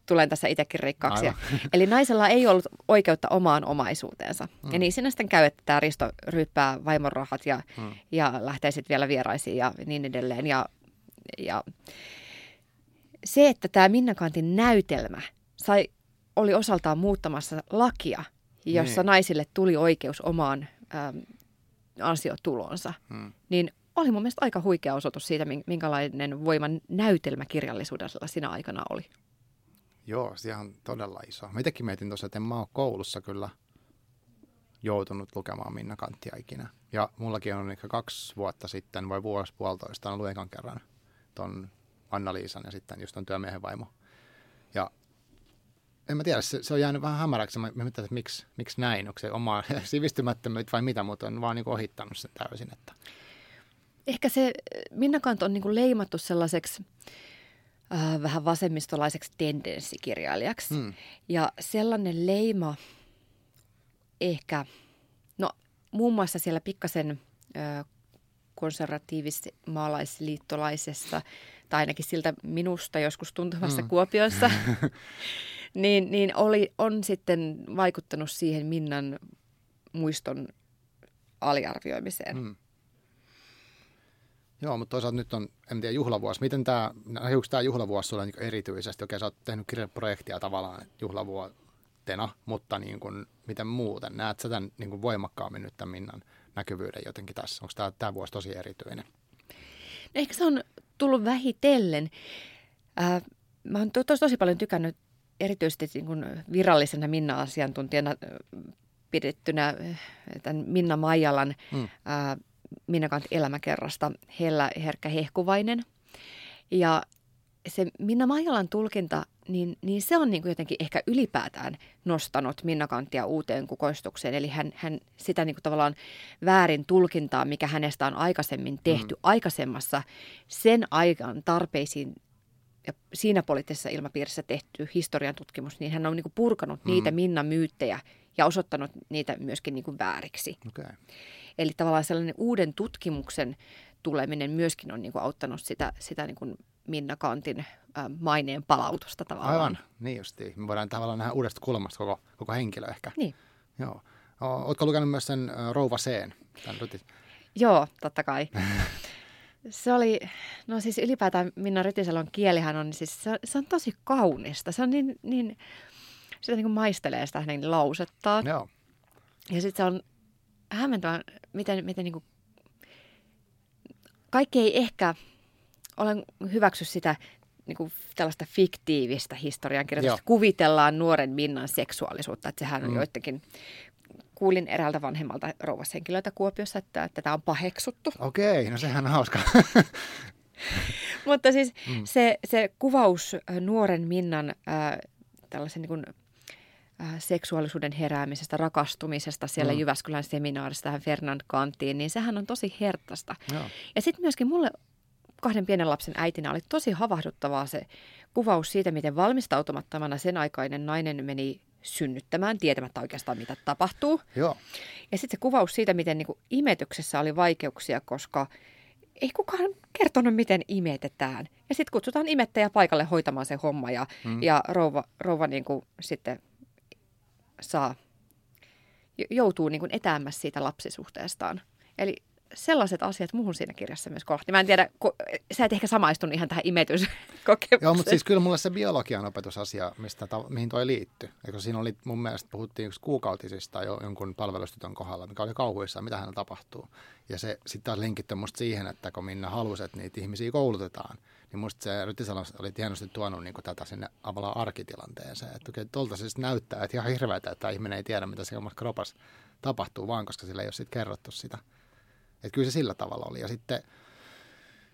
tulen tässä itsekin rikkaaksi. *laughs* Eli naisella ei ollut oikeutta omaan omaisuuteensa. Mm. Ja niin siinä sitten käy, että tämä Risto ryyppää vaimon rahat ja, mm. ja lähtee sitten vielä vieraisiin ja niin edelleen. Ja, ja se, että tämä Minna Kantin näytelmä sai, oli osaltaan muuttamassa lakia jossa Niin. naisille tuli oikeus omaan äm, ansiotulonsa, Hmm. niin oli mun mielestä aika huikea osoitus siitä, min- minkälainen voiman näytelmä kirjallisuudella siinä aikana oli. Joo, se on todella iso. Mä itsekin mietin tuossa, että en mä ole koulussa kyllä joutunut lukemaan Minna Kanttia ikinä. Ja mullakin on ehkä kaksi vuotta sitten, vai vuosi puolitoista, on ekan kerran ton Anna-Liisan ja sitten just ton työmiehen vaimo. Ja en mä tiedä, se, se on jäänyt vähän hämäräksi. Mä, mä mietin, että miksi, miksi näin, onko se oma *laughs* sivistymättömyyttä vai mitä, mutta on vaan niin ohittanut sen täysin. Että. Ehkä se Minna Kant on niin kuin leimattu sellaiseksi äh, vähän vasemmistolaiseksi tendenssikirjailijaksi. Hmm. Ja sellainen leima ehkä, no muun muassa siellä pikkasen ö, konservatiivis-maalaisliittolaisessa, tai ainakin siltä minusta joskus tuntuvassa Mm. Kuopiossa, *laughs* niin, niin oli, on sitten vaikuttanut siihen Minnan muiston aliarvioimiseen. Mm. Joo, mutta toisaalta nyt on, en tiedä, juhlavuosi. Miten tämä, näkyykö tämä juhlavuosi sulle niin erityisesti? Okei, sä oot tehnyt kirjaprojektia tavallaan juhlavuotena, mutta niin kuin, miten muuten? Näet sä tämän niin kuin voimakkaammin nyt tämän Minnan näkyvyyden jotenkin tässä? Onko tämä, tämä vuosi tosi erityinen? Ehkä se on tullut vähitellen. Äh, mä oon to, tosi, tosi paljon tykännyt erityisesti niin kuin virallisena Minna-asiantuntijana äh, pidettynä äh, tämän Minna Maijalan Mm. äh, Minna Kant elämäkerrasta Hellä Herkkä Hehkuvainen. Ja se Minna Maijalan tulkinta, niin, niin se on niin kuin jotenkin ehkä ylipäätään nostanut Minna Kanttia uuteen kukoistukseen. Eli hän, hän sitä niin kuin tavallaan väärin tulkintaa, mikä hänestä on aikaisemmin tehty mm. aikaisemmassa sen aikaan tarpeisiin ja siinä poliittisessa ilmapiirissä tehty historian tutkimus, niin hän on niin kuin purkanut mm. niitä Minna myyttejä ja osoittanut niitä myöskin niin kuin vääriksi. Okay. Eli tavallaan sellainen uuden tutkimuksen tuleminen myöskin on niin kuin auttanut sitä, sitä niin kuin Minna Kantin maineen palautusta tavallaan. Aivan, niin justiin. Me voidaan tavallaan nähdä uudesta kulmasta koko, koko henkilö ehkä. Niin. Joo. O- Ootko lukenut myös sen Rouva Seen? Joo, totta kai. *laughs* Se oli, no siis ylipäätään Minna Rytisalon kielihän on, siis se, se on tosi kaunista. Se on niin, niin sitä niin kuin maistelee sitä hänen lausettaan. Joo. Ja sitten se on hämmentävän, miten, miten niin kuin, kaikki ei ehkä ole hyväksy sitä niin kuin tällaista fiktiivistä historiankirjoitusta. Joo. Kuvitellaan nuoren Minnan seksuaalisuutta, että sehän on Mm. joidenkin, kuulin eräältä vanhemmalta rouvashenkilöltä Kuopiossa, että tätä on paheksuttu. Okei, no sehän on hauska. *laughs* Mutta siis mm. se, se kuvaus äh, nuoren Minnan äh, tällaisen niin kuin, äh, seksuaalisuuden heräämisestä, rakastumisesta siellä Mm. Jyväskylän seminaarissa tähän Fernand Kanttiin, niin sehän on tosi hertasta. Joo. Ja sitten myöskin mulle kahden pienen lapsen äitinä oli tosi havahduttavaa se kuvaus siitä, miten valmistautumattomana sen aikainen nainen meni synnyttämään, tietämättä oikeastaan mitä tapahtuu. Joo. Ja sitten se kuvaus siitä, miten niin kuin imetyksessä oli vaikeuksia, koska ei kukaan kertonut, miten imetetään. Ja sitten kutsutaan imettäjä paikalle hoitamaan se homma ja, Mm. ja rouva, rouva niin kuin sitten saa, jo- joutuu niin kuin etäämmäs siitä lapsisuhteestaan. Eli sellaiset asiat muuhun siinä kirjassa myös kolahti. Mä en tiedä, ku, sä et ehkä samaistunut ihan tähän imetyskokemukseen. Joo, mutta siis kyllä mulle se biologian opetusasia, mistä, ta- mihin toi liittyy. Eikö siinä oli, mun mielestä puhuttiin yksi kuukautisista jo jonkun palvelustytön kohdalla, mikä oli kauhuissa, mitä hänellä tapahtuu. Ja se sitten taas linkittyi musta siihen, että kun Minna halusi, että niitä ihmisiä koulutetaan, niin musta se Rytisalo oli hienosti tuonut niin tätä sinne tavallaan arkitilanteeseen. Että okei, tuolta sitten näyttää, että ihan hirveätä, että ihminen ei tiedä, mitä se omassa kropassa tapahtuu, vaan koska sillä ei ole sitten kerrottu sitä. Että kyllä se sillä tavalla oli. Ja sitten,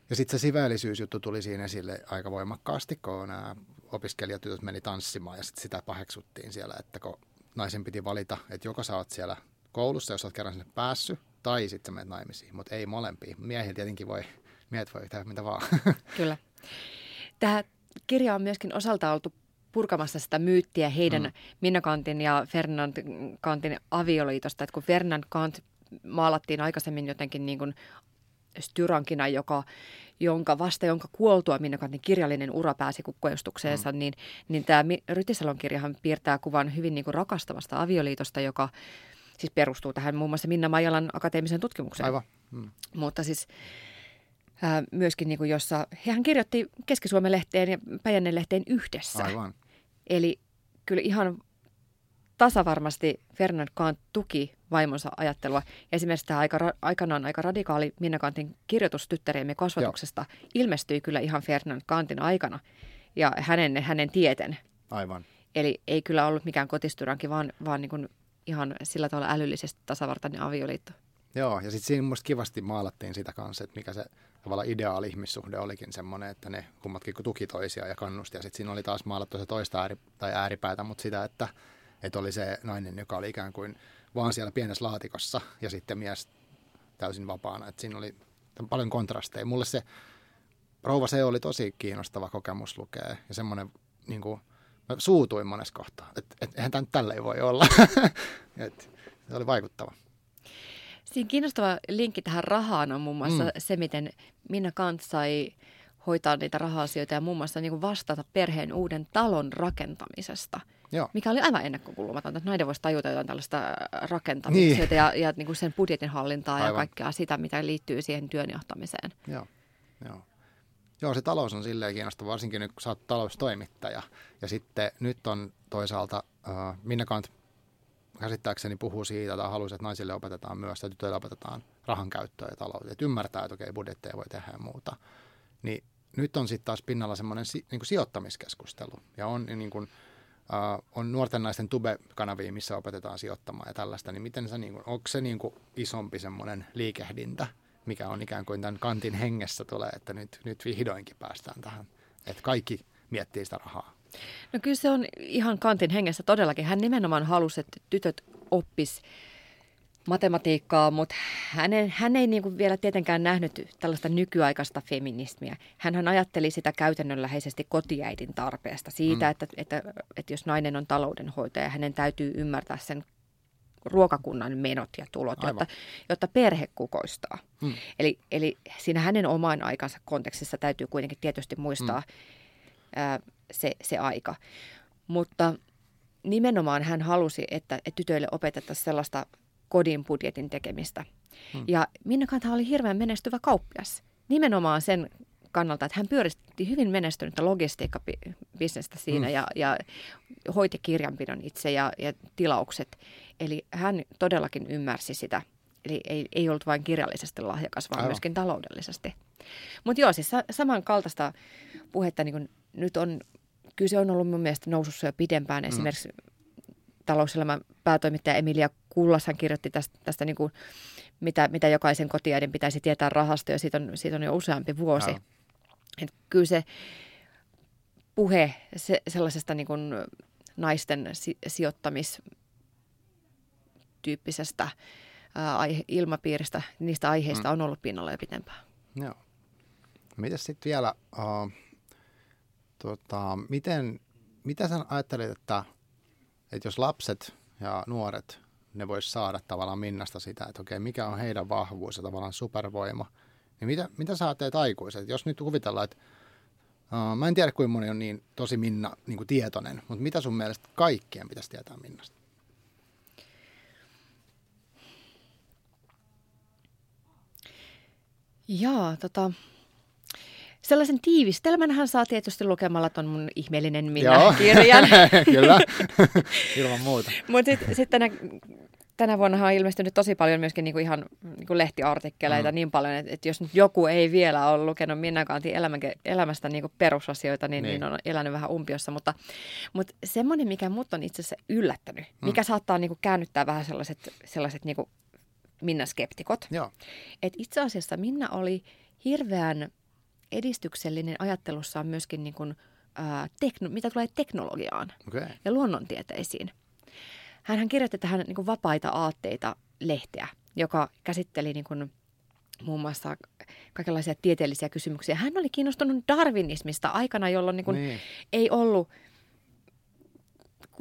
ja sitten se siveellisyysjuttu tuli siinä esille aika voimakkaasti, kun nämä opiskelijatytöt meni tanssimaan ja sitten sitä paheksuttiin siellä, että kun naisen piti valita, että joko sä oot siellä koulussa, jos olet kerran sinne päässyt, tai sitten sä menet naimisiin, mutta ei molempia. Miehillä tietenkin voi, miehet voi tehdä mitä vaan. *laughs* Kyllä. Tämä kirja on myöskin osalta oltu purkamassa sitä myyttiä heidän mm. Minna Kantin ja Fernand Kantin avioliitosta, että kun Fernand Kant maalattiin aikaisemmin jotenkin niin kuin styrankina, joka, jonka vasta jonka kuoltua Minna Kantin kirjallinen ura pääsi kukkoistukseensa, mm. niin, niin tämä Rytisalon kirjahan piirtää kuvan hyvin niin kuin rakastavasta avioliitosta, joka siis perustuu tähän muun muassa Minna Maijalan akateemiseen tutkimukseen. Aivan. Mm. Mutta siis ää, myöskin, niin kuin jossa hän kirjoitti Keski-Suomen lehteen ja Päijänne lehteen yhdessä. Aivan. Eli kyllä ihan tasavarmasti Fernand Kant tuki vaimonsa ajattelua. Esimerkiksi tämä aika, aikanaan aika radikaali Minna Kantin kirjoitus tyttäriemme kasvatuksesta Joo. ilmestyi kyllä ihan Fernand Kantin aikana ja hänen, hänen tieten. Aivan. Eli ei kyllä ollut mikään kotistyranki, vaan, vaan niin kuin ihan sillä tavalla älyllisesti tasavartainen avioliitto. Joo, ja sitten siinä musta kivasti maalattiin sitä kanssa, että mikä se tavallaan ideaali ihmissuhde olikin semmoinen, että ne kummatkin tuki toisia ja kannusti. Ja sitten siinä oli taas maalattu se toista ääri, tai ääripäätä, mutta sitä, että, että oli se nainen, joka oli ikään kuin vaan siellä pienessä laatikossa ja sitten mies täysin vapaana. Että siinä oli paljon kontrasteja. Mulle se rouva se oli tosi kiinnostava kokemus lukea ja semmoinen niin kuin, mä suutuin monessa kohtaa, että et, eihän tämä nyt tälleen voi olla. *laughs* et, se oli vaikuttava. Siinä kiinnostava linkki tähän rahaan on muun muassa mm. se, miten Minna Kant sai hoitaa niitä raha-asioita ja muun muassa niin vastata perheen uuden talon rakentamisesta. Joo. Mikä oli aivan ennakkokulmatonta, että nainen voisi tajuta jotain tällaista rakentamista niin. ja, ja niin kuin sen budjetin hallintaa aivan. ja kaikkea sitä, mitä liittyy siihen työnjohtamiseen. Joo, Joo. Joo, se talous on silleen kiinnostava, varsinkin nyt kun sä oot taloustoimittaja. Ja sitten nyt on toisaalta, äh, Minna Kant käsittääkseni puhuu siitä, tai haluaisi, että naisille opetetaan myös, että tytöille opetetaan rahan käyttöä ja taloutta, että ymmärtää, että okei, budjetteja voi tehdä ja muuta. Niin nyt on sitten taas pinnalla semmoinen si, niin sijoittamiskeskustelu, ja on, niin kuin, uh, on nuorten naisten tube-kanavia, missä opetetaan sijoittamaan ja tällaista, niin miten se, niin kuin, onko se niin kuin isompi semmoinen liikehdintä, mikä on ikään kuin tämän kantin hengessä tulee, että nyt, nyt vihdoinkin päästään tähän, että kaikki miettii sitä rahaa. No kyllä se on ihan Kantin hengessä todellakin. Hän nimenomaan halusi, että tytöt oppis matematiikkaa, mutta hän, hän ei niin kuin vielä tietenkään nähnyt tällaista nykyaikaista feminismiä. Hän ajatteli sitä käytännönläheisesti kotiäidin tarpeesta siitä, mm. että, että, että jos nainen on taloudenhoitaja, hänen täytyy ymmärtää sen ruokakunnan menot ja tulot, jotta, jotta perhe kukoistaa. Mm. Eli, eli siinä hänen oman aikansa kontekstissa täytyy kuitenkin tietysti muistaa mm. ää, se, se aika. Mutta nimenomaan hän halusi, että, että tytöille opetettaisiin sellaista kodin budjetin tekemistä. Hmm. Ja Minna Kanta oli hirveän menestyvä kauppias. Nimenomaan sen kannalta, että hän pyöritti hyvin menestynyttä logistiikkabisnestä siinä hmm. ja, ja hoiti kirjanpidon itse ja, ja tilaukset. Eli hän todellakin ymmärsi sitä. Eli ei, ei ollut vain kirjallisesti lahjakas, vaan Aivan. myöskin taloudellisesti. Mutta joo, siis samankaltaista puhetta niin nyt on kyllä se on ollut mun mielestä nousussa jo pidempään. Mm. Esimerkiksi talouselämän päätoimittaja Emilia Kullashan kirjoitti tästä, tästä niin kuin, mitä, mitä jokaisen kotiäidin pitäisi tietää rahasta, ja siitä on, siitä on jo useampi vuosi. Et kyllä se puhe se, sellaisesta niin kuin naisten si- sijoittamistyyppisestä ää, aihe, ilmapiiristä, niistä aiheista mm. on ollut pinnalla jo pitempään. Joo. Mitäs sitten vielä... Uh Tota, miten, mitä sä ajattelet, että, että jos lapset ja nuoret, ne vois saada tavallaan Minnasta sitä, että okei, mikä on heidän vahvuus ja tavallaan supervoima, niin mitä, mitä sä teet aikuiset? Jos nyt kuvitellaan, että uh, mä en tiedä kuinka moni on niin tosi Minna niin kuin tietoinen, mutta mitä sun mielestä kaikkien pitäisi tietää Minnasta? Jaa, tota, Sellaisen tiivistelmän hän saa tietysti lukemalla tuon mun ihmeellinen Minna-kirjan. *laughs* Kyllä, *laughs* ilman muuta. Mutta sitten sit tänä, tänä vuonna on ilmestynyt tosi paljon myöskin niinku ihan niinku lehtiartikkeleita mm. niin paljon, että, että jos nyt joku ei vielä ole lukenut Minna Kantin elämästä niinku perusasioita, niin, niin. niin on elänyt vähän umpiossa. Mutta, mutta semmoinen, mikä mut on itse asiassa yllättänyt, mm. mikä saattaa niinku käännyttää vähän sellaiset, sellaiset niinku Minna-skeptikot. Että itse asiassa Minna oli hirveän edistyksellinen ajattelussaan myöskin niin kuin, ää, tekno, mitä tulee teknologiaan okay. ja luonnontieteisiin. Hän kirjoitti tähän niin kuin vapaita aatteita lehteä, joka käsitteli niin kuin, muun muassa kaikenlaisia tieteellisiä kysymyksiä. Hän oli kiinnostunut darwinismista aikana, jolloin niin kuin niin. ei ollut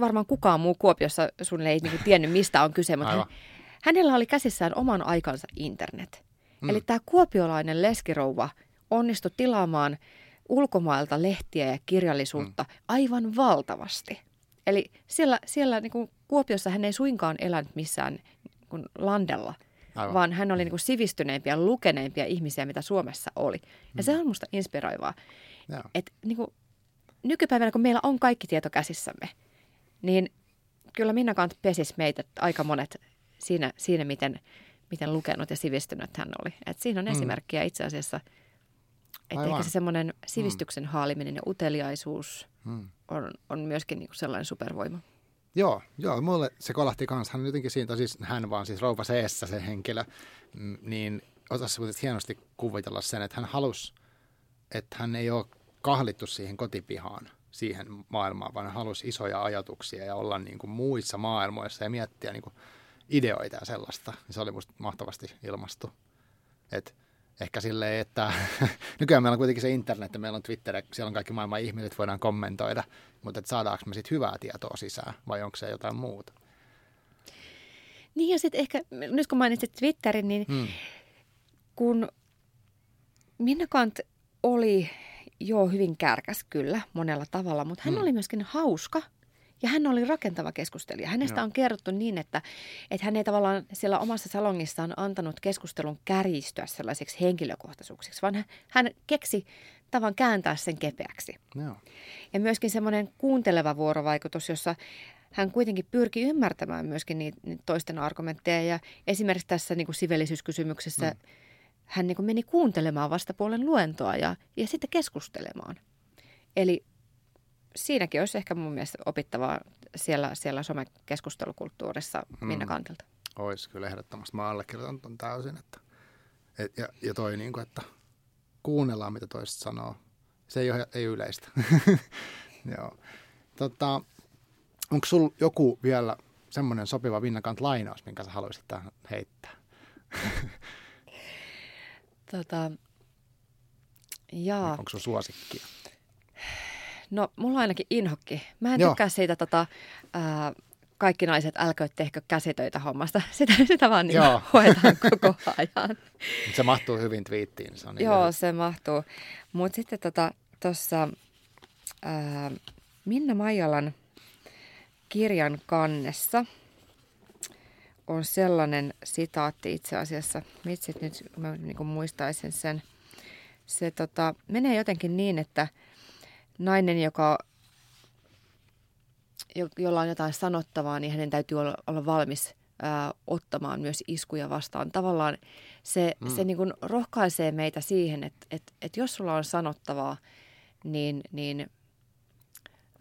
varmaan kukaan muu Kuopiossa suunnilleen ei niin kuin tiennyt, mistä on kyse, mutta hän, hänellä oli käsissään oman aikansa internet. Mm. Eli tämä kuopiolainen leskirouva – onnistui tilaamaan ulkomailta lehtiä ja kirjallisuutta mm. aivan valtavasti. Eli siellä, siellä niin kuin Kuopiossa hän ei suinkaan elänyt missään niin kuin landella, Aivan. vaan hän oli niin kuin sivistyneempiä, lukeneimpia ihmisiä, mitä Suomessa oli. Ja mm. se on musta inspiroivaa. Että niin kuin, nykypäivänä, kun meillä on kaikki tieto käsissämme, niin kyllä Minna Kant pesis meitä aika monet siinä, siinä miten, miten lukenut ja sivistynyt hän oli. Et siinä on mm. esimerkkiä itse asiassa, että ehkä se semmoinen sivistyksen mm. haaliminen ja uteliaisuus mm. on, on myöskin niinku sellainen supervoima. Joo, joo, mulle se kolahti kanssa. Hän jotenkin siinä, siis hän vaan siis rouva seessä se henkilö, niin osasi hienosti kuvitella sen, että hän halusi, että hän ei ole kahlittu siihen kotipihaan, siihen maailmaan, vaan hän halusi isoja ajatuksia ja olla niin kuin muissa maailmoissa ja miettiä niin kuin ideoita ja sellaista. Se oli musta mahtavasti ilmastu. Et ehkä silleen, että *laughs* nykyään meillä on kuitenkin se internet, meillä on Twitter, siellä on kaikki maailman ihmiset, voidaan kommentoida, mutta että saadaanko me sitten hyvää tietoa sisään vai onko se jotain muuta? Niin ja sitten ehkä, nyt kun mainitsit Twitterin, niin hmm. kun Minna Kant oli jo hyvin kärkäs kyllä monella tavalla, mutta hän hmm. oli myöskin hauska ja hän oli rakentava keskustelija. Hänestä Joo. on kerrottu niin, että, että hän ei tavallaan siellä omassa salongissaan antanut keskustelun kärjistyä sellaiseksi henkilökohtaisuuksiksi, vaan hän, hän keksi tavan kääntää sen kepeäksi. Joo. Ja myöskin semmoinen kuunteleva vuorovaikutus, jossa hän kuitenkin pyrki ymmärtämään myöskin niitä, niitä toisten argumentteja. Ja esimerkiksi tässä niin kuin sivellisyyskysymyksessä mm. hän niin kuin meni kuuntelemaan vastapuolen luentoa ja, ja sitten keskustelemaan. Eli siinäkin olisi ehkä mun mielestä opittavaa siellä, siellä somekeskustelukulttuurissa mm. Minna Kantilta. Olisi kyllä ehdottomasti. Mä allekirjoitan ton täysin. Että, et, ja, ja toi niin kuin, että kuunnellaan, mitä toiset sanoo. Se ei ole ei yleistä. *laughs* Joo. Tota, onko sul joku vielä semmoinen sopiva Vinnakant lainaus, minkä sä haluaisit tähän heittää? *laughs* tota, jaa. Onko sun suosikki? No, mulla on ainakin inhokki. Mä en Joo. tykkää siitä tota, ää, kaikki naiset älköö tehkö käsitöitä hommasta. *laughs* Sitä, sitä vaan niin *laughs* hoetaan koko ajan. se mahtuu hyvin twiittiin. Se on niin Joo, hyvin. se mahtuu. Mutta sitten tuossa tota, Minna Maijalan kirjan kannessa on sellainen sitaatti itse asiassa. Mitsit nyt mä niin muistaisin sen. Se tota, menee jotenkin niin, että – nainen, joka, jo, jolla on jotain sanottavaa, niin hänen täytyy olla, olla valmis ää, ottamaan myös iskuja vastaan. Tavallaan se, mm. se niin kuin rohkaisee meitä siihen, että, että, että jos sulla on sanottavaa, niin, niin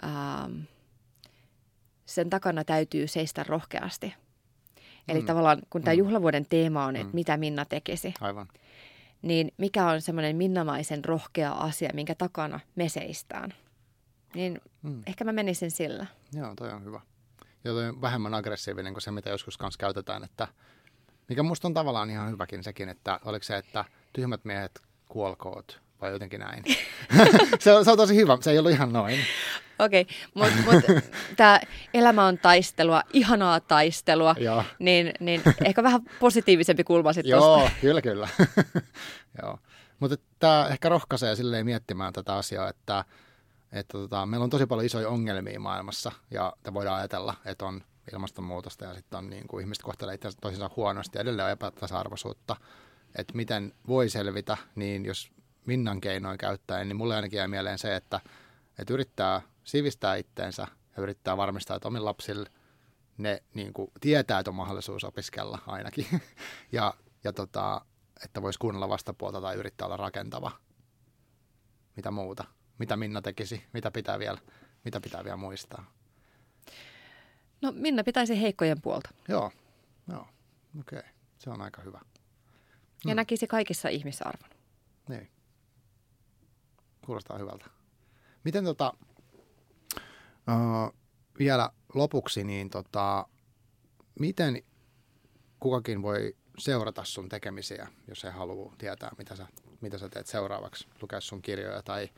ää, sen takana täytyy seistä rohkeasti. Eli mm. tavallaan kun tämä mm. juhlavuoden teema on, että mm. mitä Minna tekisi. Aivan niin mikä on semmoinen minnamaisen rohkea asia, minkä takana me seistään. Niin mm. ehkä mä menisin sillä. Joo, toi on hyvä. Ja toi on vähemmän aggressiivinen kuin se, mitä joskus kanssa käytetään, että mikä musta on tavallaan ihan hyväkin sekin, että oliko se, että tyhmät miehet kuolkoot vai jotenkin näin. *laughs* se, on, se on tosi hyvä, se ei ollut ihan noin. Okei, okay, mutta mut, *laughs* tämä elämä on taistelua, ihanaa taistelua, niin, niin ehkä vähän positiivisempi kulma sitten Joo, tosta. kyllä, kyllä. *laughs* Joo. Mutta tämä ehkä rohkaisee silleen miettimään tätä asiaa, että, että tota, meillä on tosi paljon isoja ongelmia maailmassa ja voidaan ajatella, että on ilmastonmuutosta ja sitten on niin kuin ihmiset kohtelee itse toisensa huonosti ja edelleen on epätasa-arvoisuutta. Että miten voi selvitä, niin jos Minnan keinoin käyttäen, niin mulle ainakin jää mieleen se, että, että yrittää sivistää itteensä ja yrittää varmistaa, että omilla lapsilla ne niin kuin, tietää, että on mahdollisuus opiskella ainakin. *laughs* ja ja tota, että voisi kuunnella vastapuolta tai yrittää olla rakentava. Mitä muuta? Mitä Minna tekisi? Mitä pitää vielä, mitä pitää vielä muistaa? No Minna pitäisi heikkojen puolta. Joo, joo. okei. Okay. Se on aika hyvä. Ja hmm. näkisi kaikissa ihmisarvon. Niin. Kuulostaa hyvältä. Miten tota, uh, vielä lopuksi, niin tota, miten kukakin voi seurata sun tekemisiä, jos he haluaa tietää, mitä sä, mitä sä teet seuraavaksi, lukea sun kirjoja tai,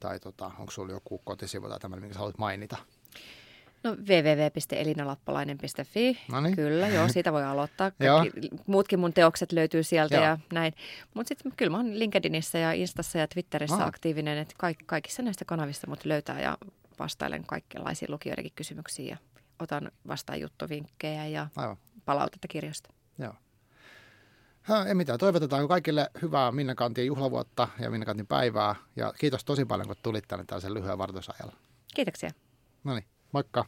tai tota, onko sulla joku kotisivu tai tämmöinen, minkä sä haluat mainita? No www.elinalappalainen.fi, Noniin. kyllä, joo, siitä voi aloittaa. *laughs* Kaikki, muutkin mun teokset löytyy sieltä joo. ja näin. Mutta sitten kyllä mä oon LinkedInissä ja Instassa ja Twitterissä Aha. aktiivinen, että kaik, kaikissa näistä kanavista mut löytää ja vastailen kaikenlaisiin lukijoidenkin kysymyksiin ja otan vastaan juttuvinkkejä ja Aivan. palautetta kirjasta. Joo. Ha, ei mitään. Toivotetaan kaikille hyvää Minnakantin juhlavuotta ja Minnakantin päivää. Ja kiitos tosi paljon, kun tulit tänne tällaisen lyhyen vartosajalla. Kiitoksia. No niin, moikka.